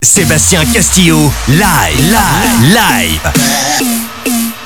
Sébastien Castillo, live, live, live.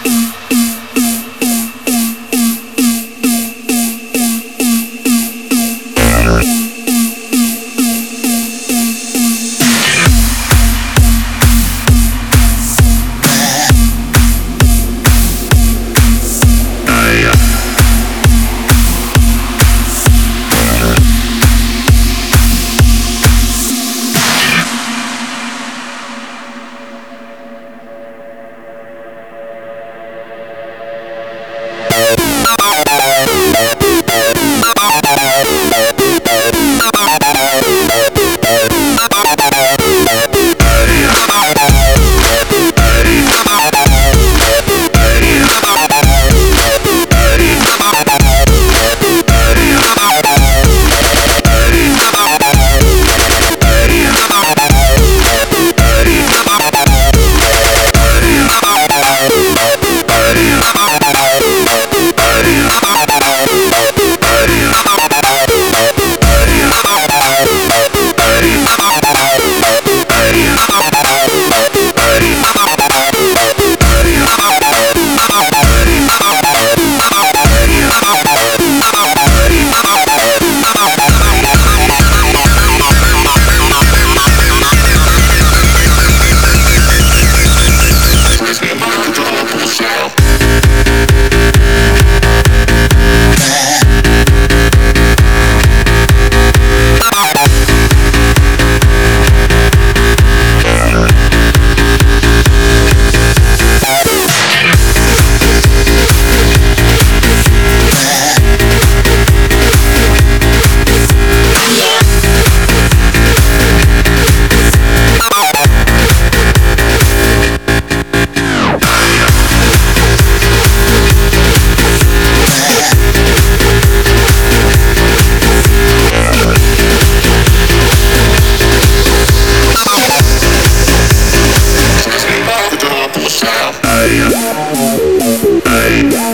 Hey.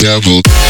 Devil.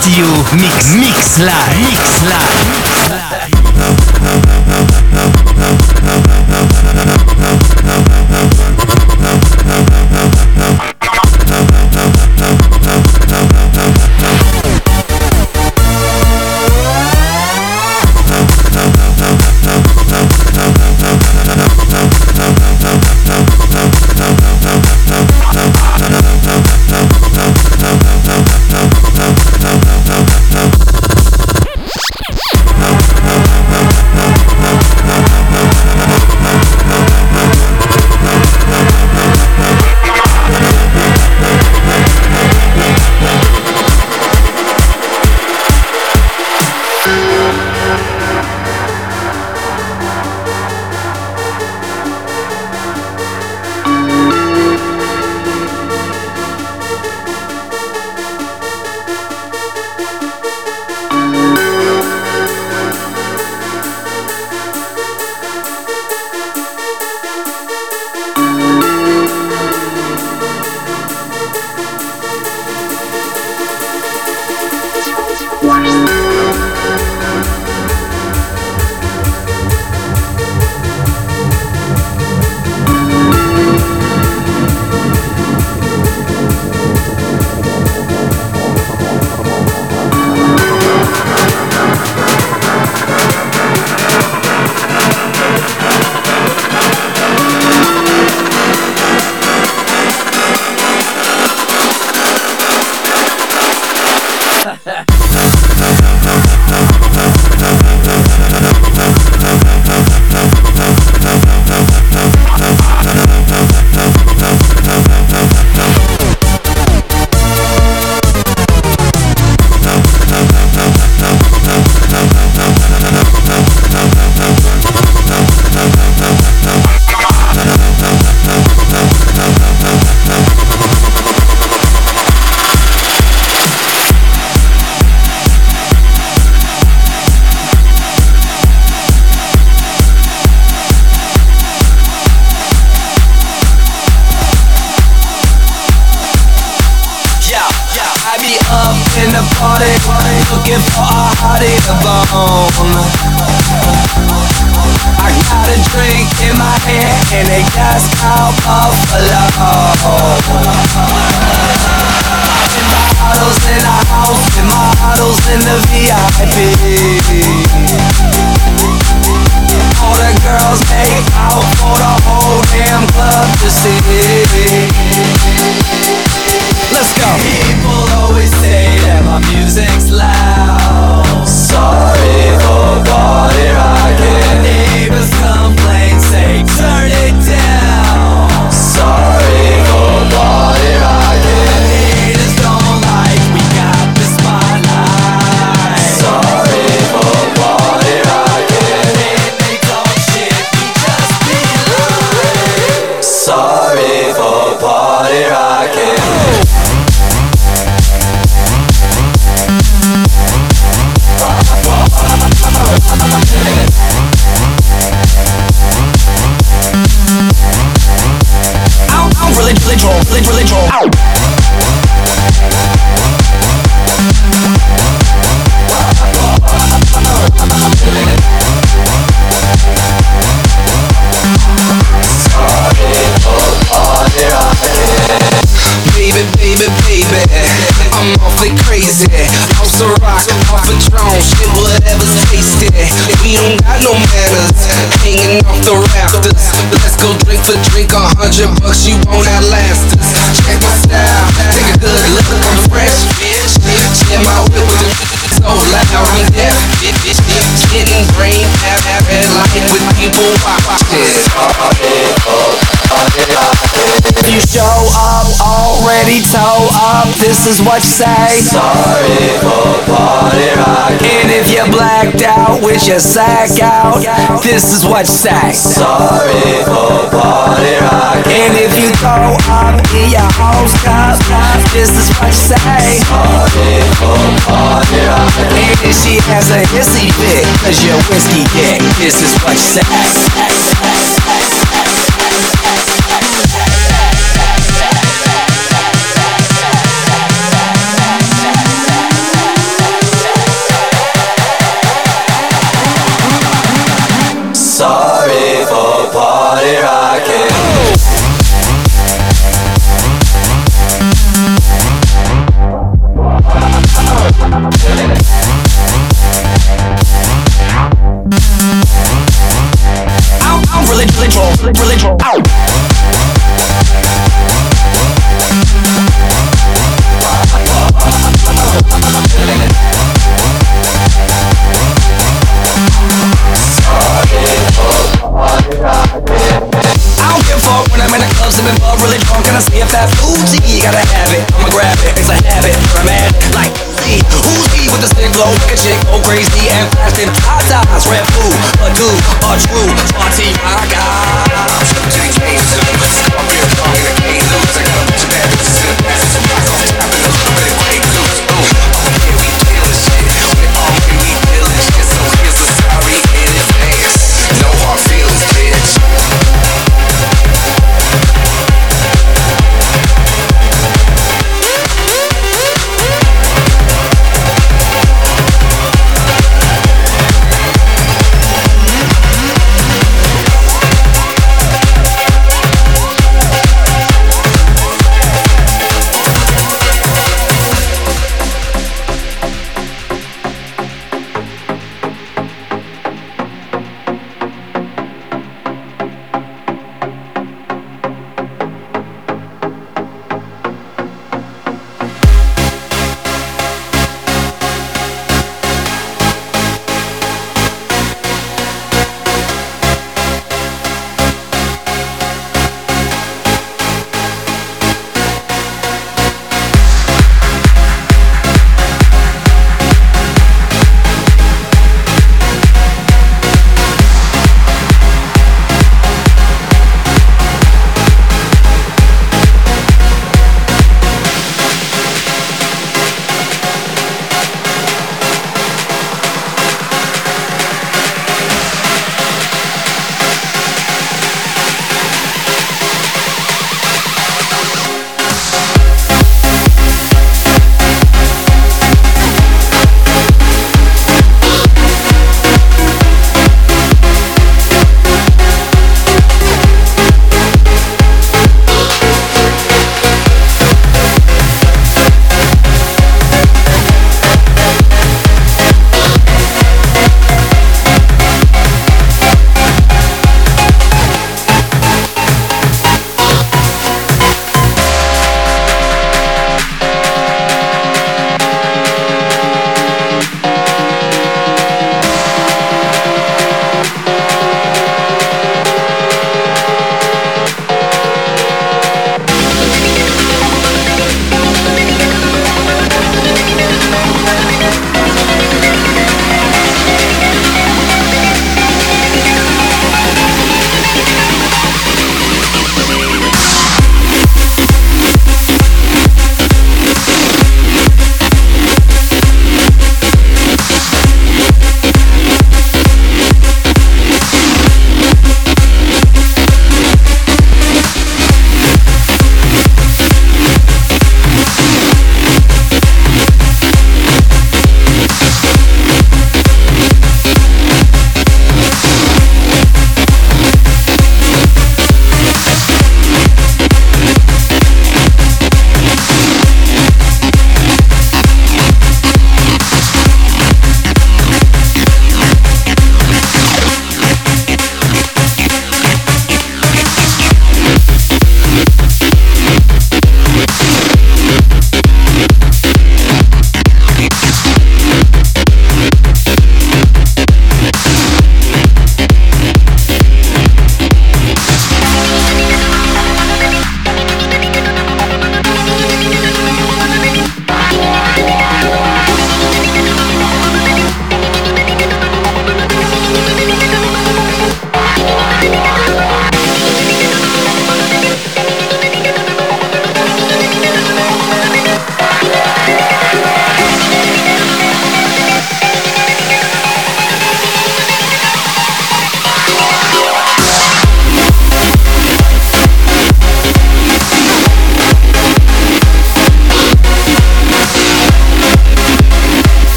Castillo, mix, mix live, mix live. tasty. House of rock, off a drone, shit, whatever's tasty. We don't got no manners, hanging off the rafters. Let's go drink for drink, a hundred bucks, you won't outlast us. Check my style, take a good look, I'm fresh, bitch. Share my whip with the so loud, I'm deaf, bitch this is what you say. Sorry for party rock. And if you're blacked out with your sack out, this is what you say. Sorry for party rock. And if you throw up in your host cup, this is what you say. Sorry for party rock. And if she has a hissy fit, cause you're whiskey dick, this is what you dude, true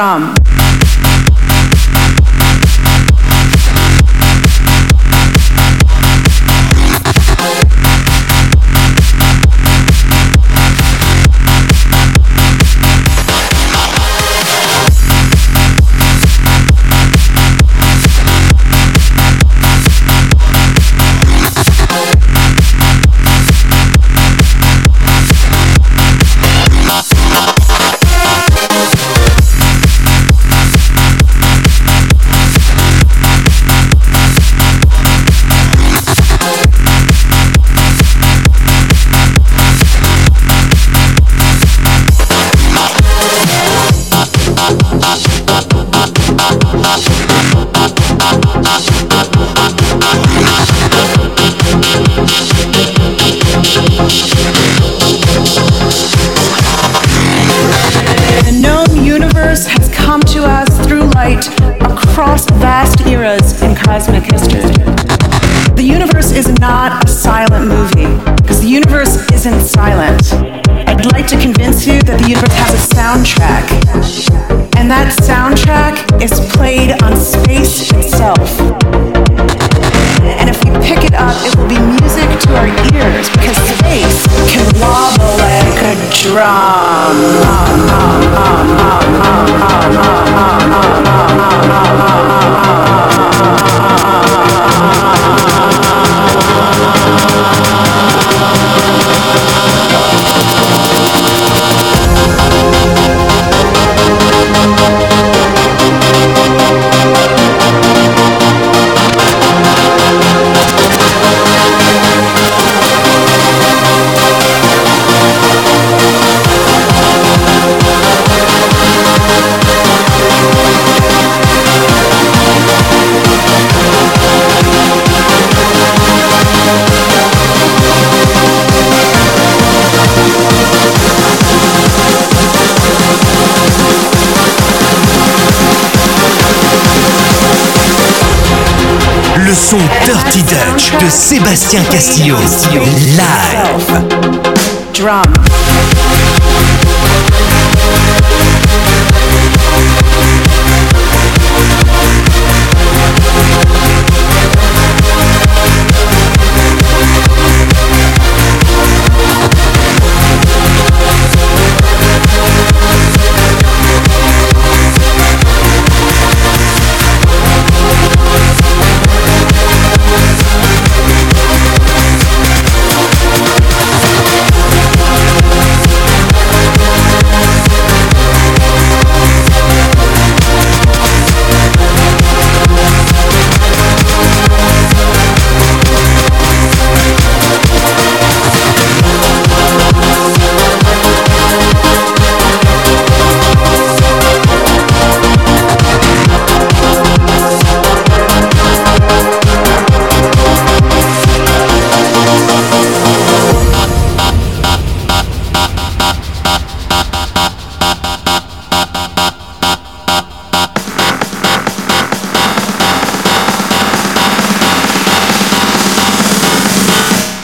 from. that soundtrack is played on space itself. And if we pick it up, it will be music to our ears because space can wobble like a drum. le son Dirty Dutch de Sébastien Castillo. Live. Drum.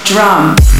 Drum.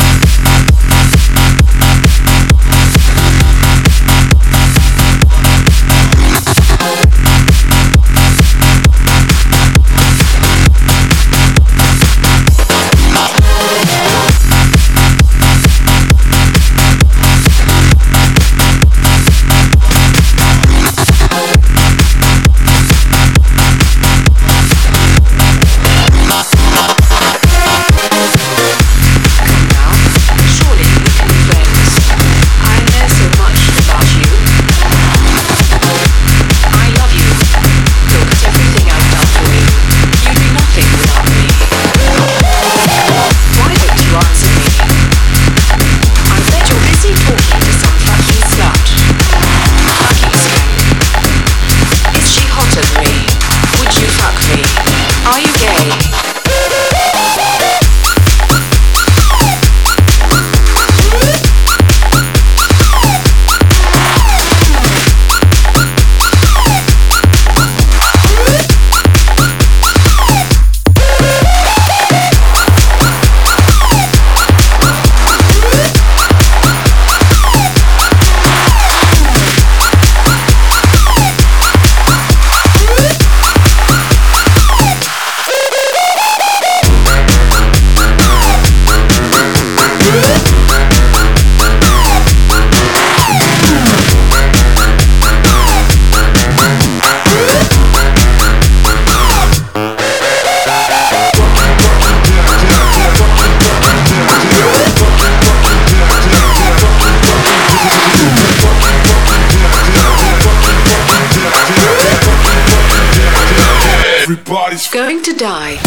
Die.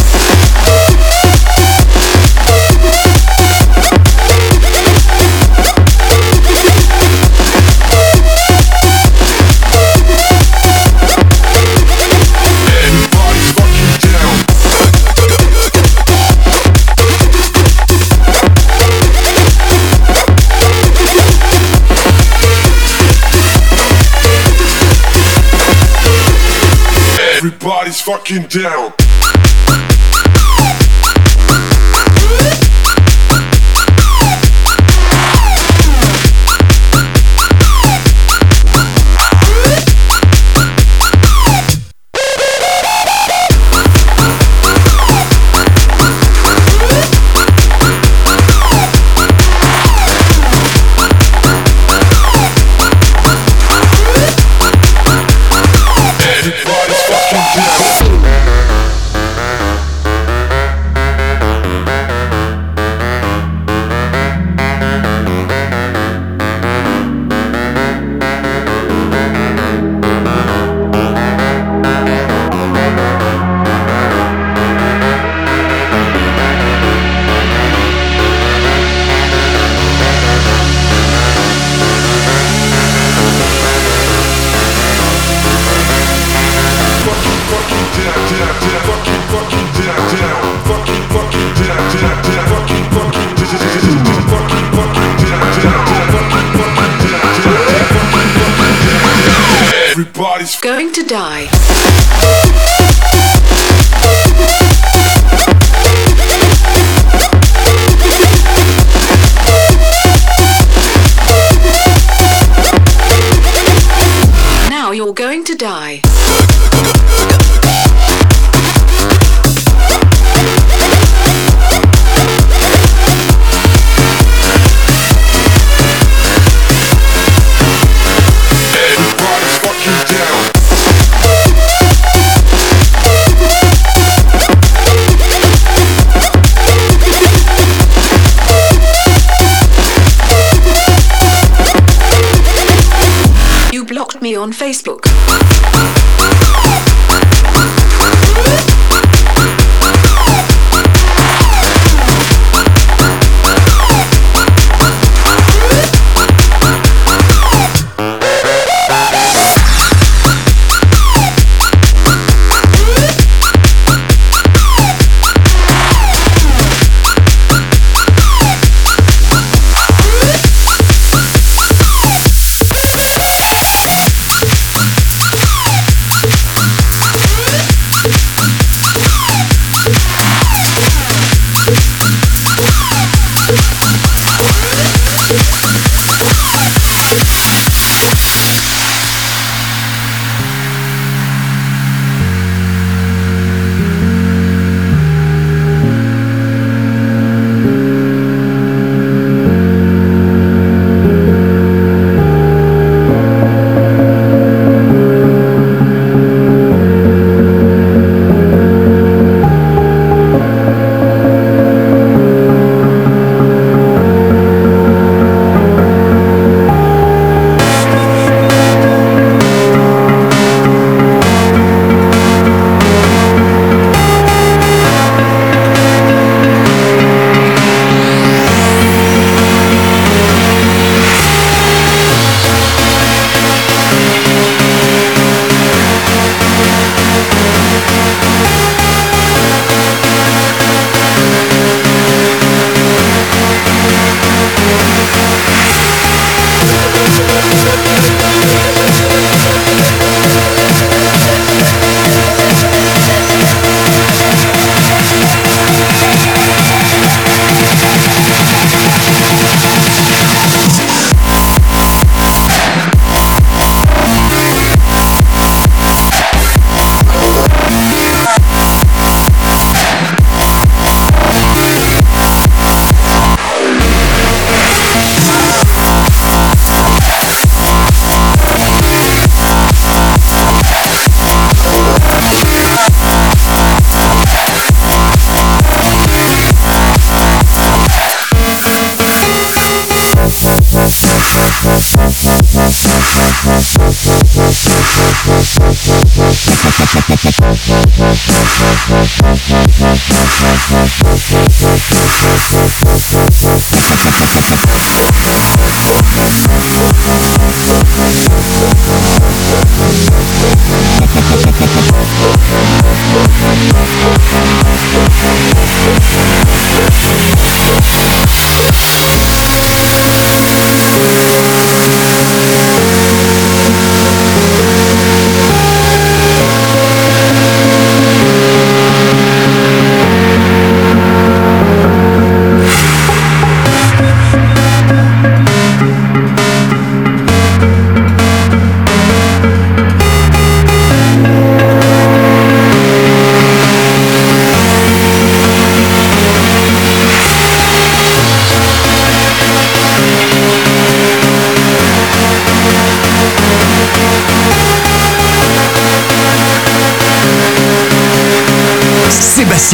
everybody's fucking down. Die.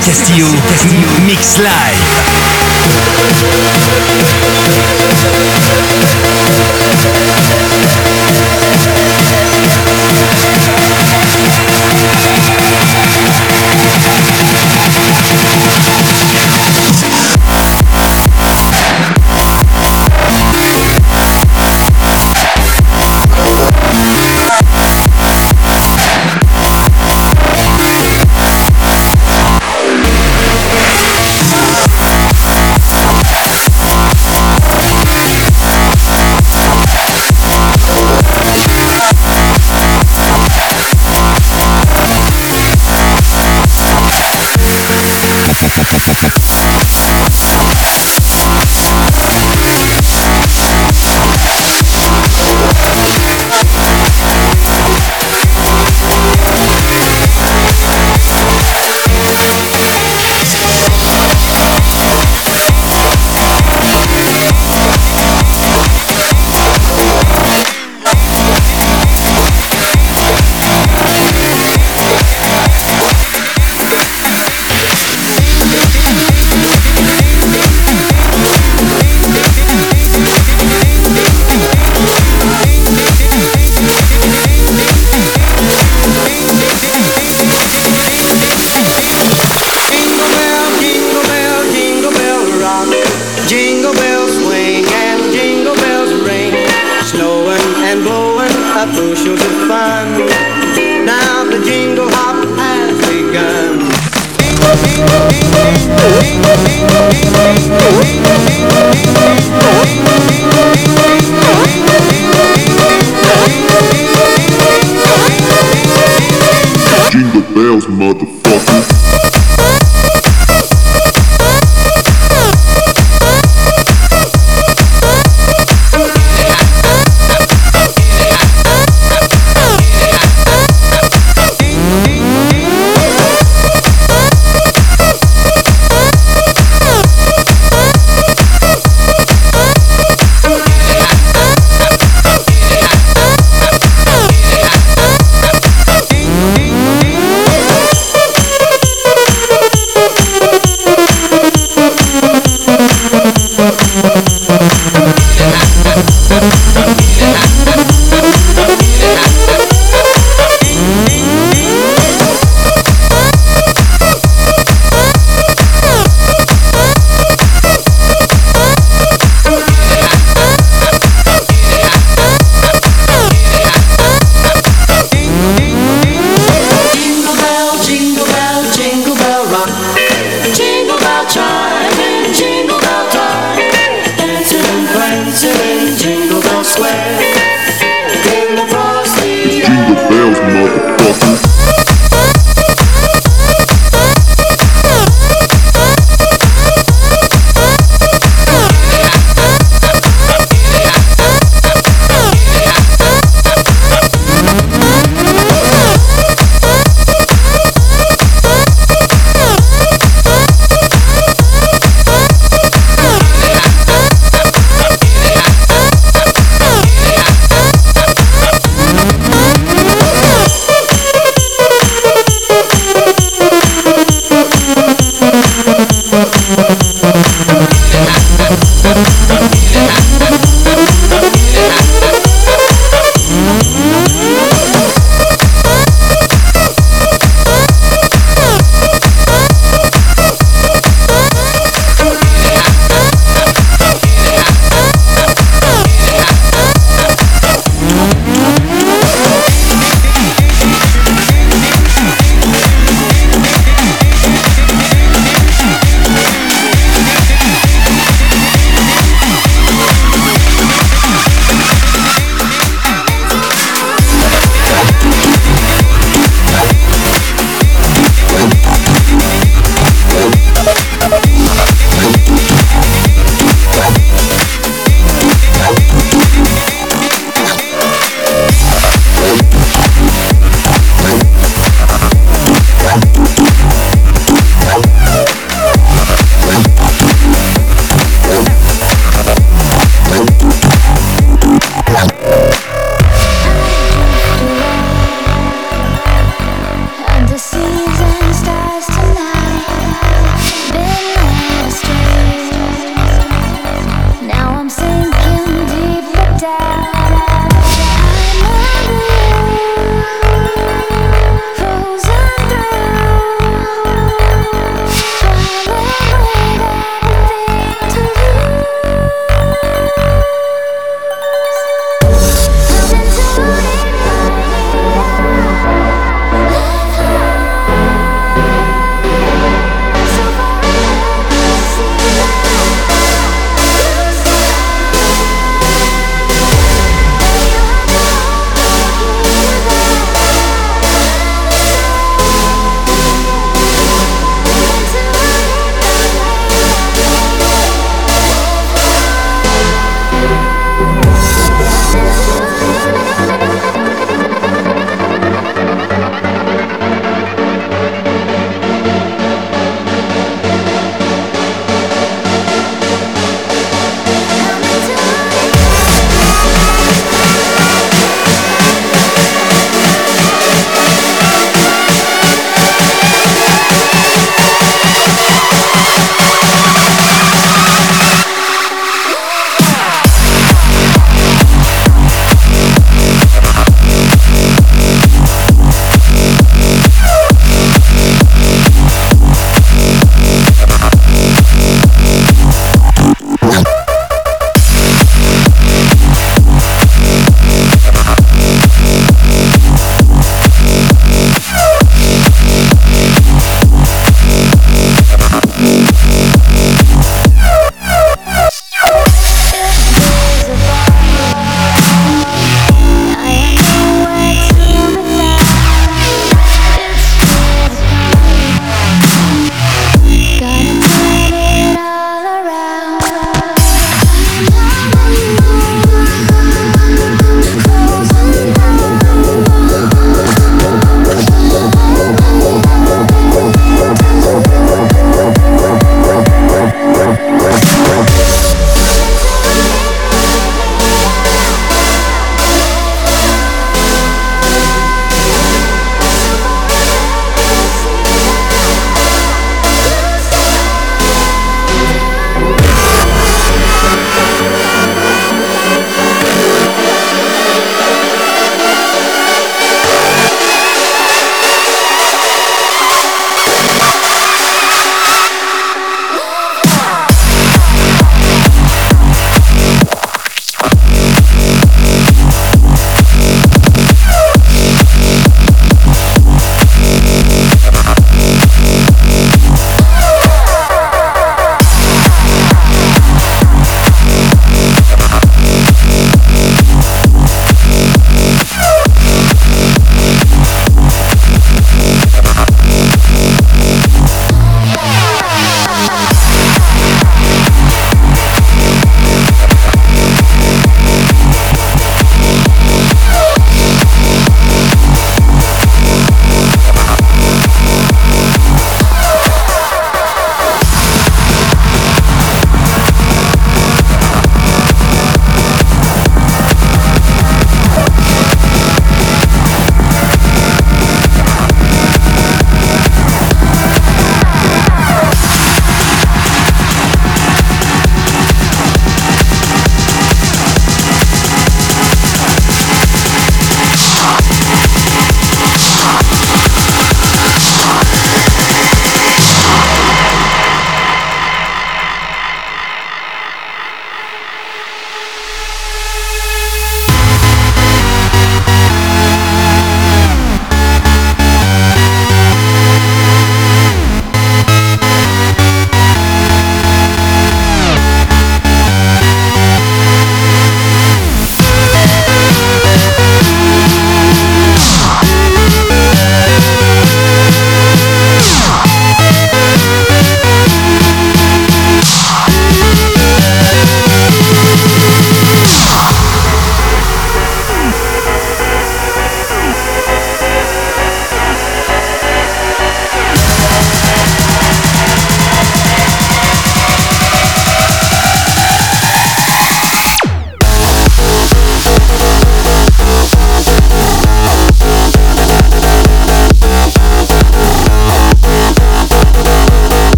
Castillo, Castillo Mix Live.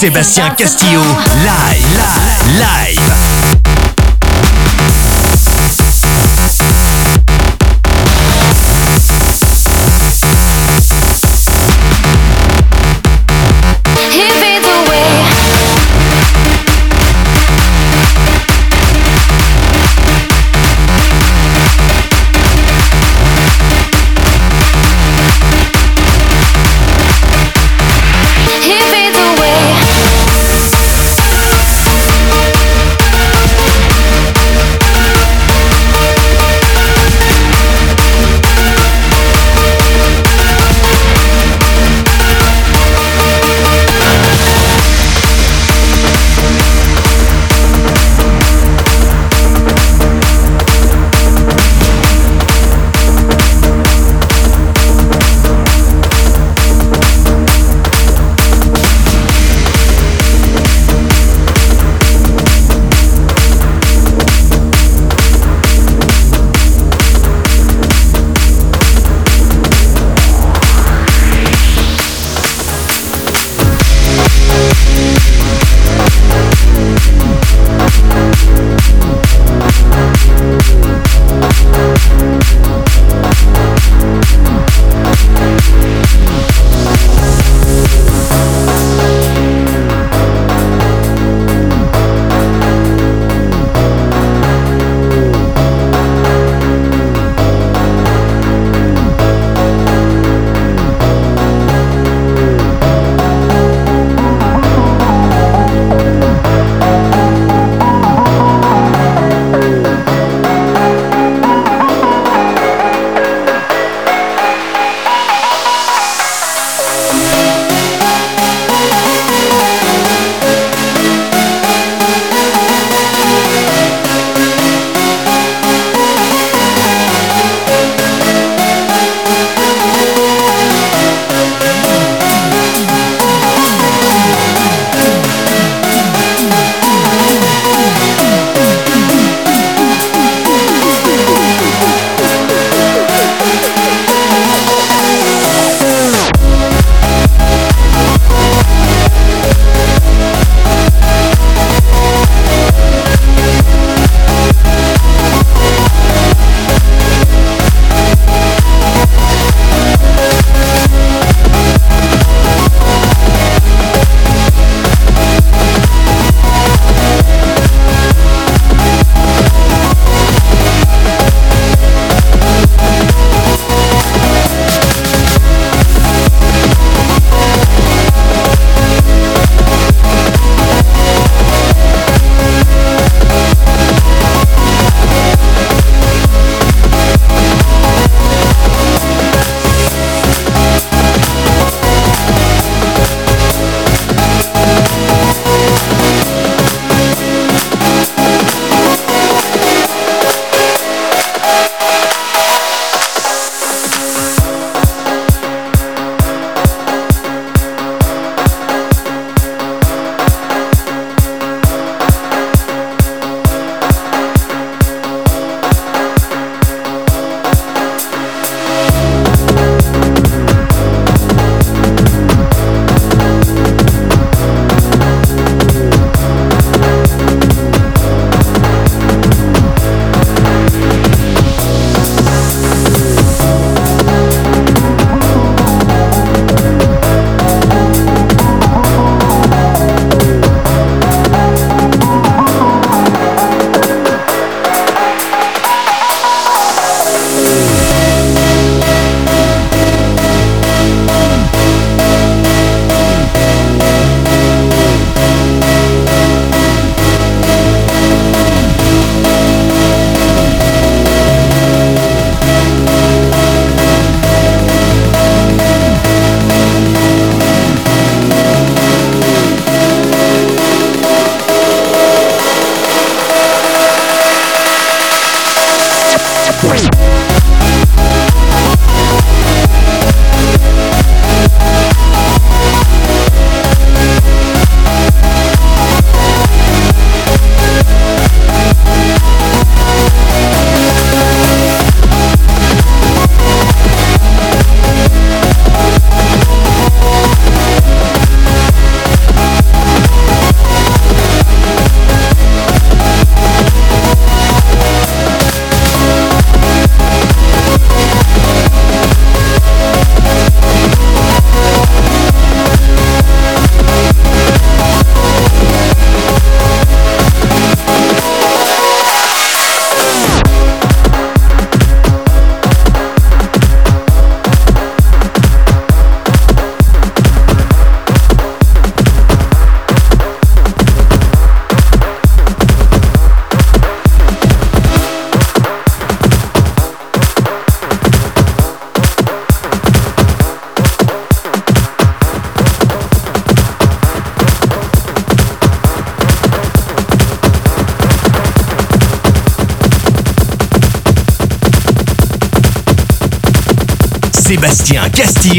Sébastien Castillo, live, live, live.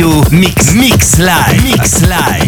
Mix, mix live, mix live.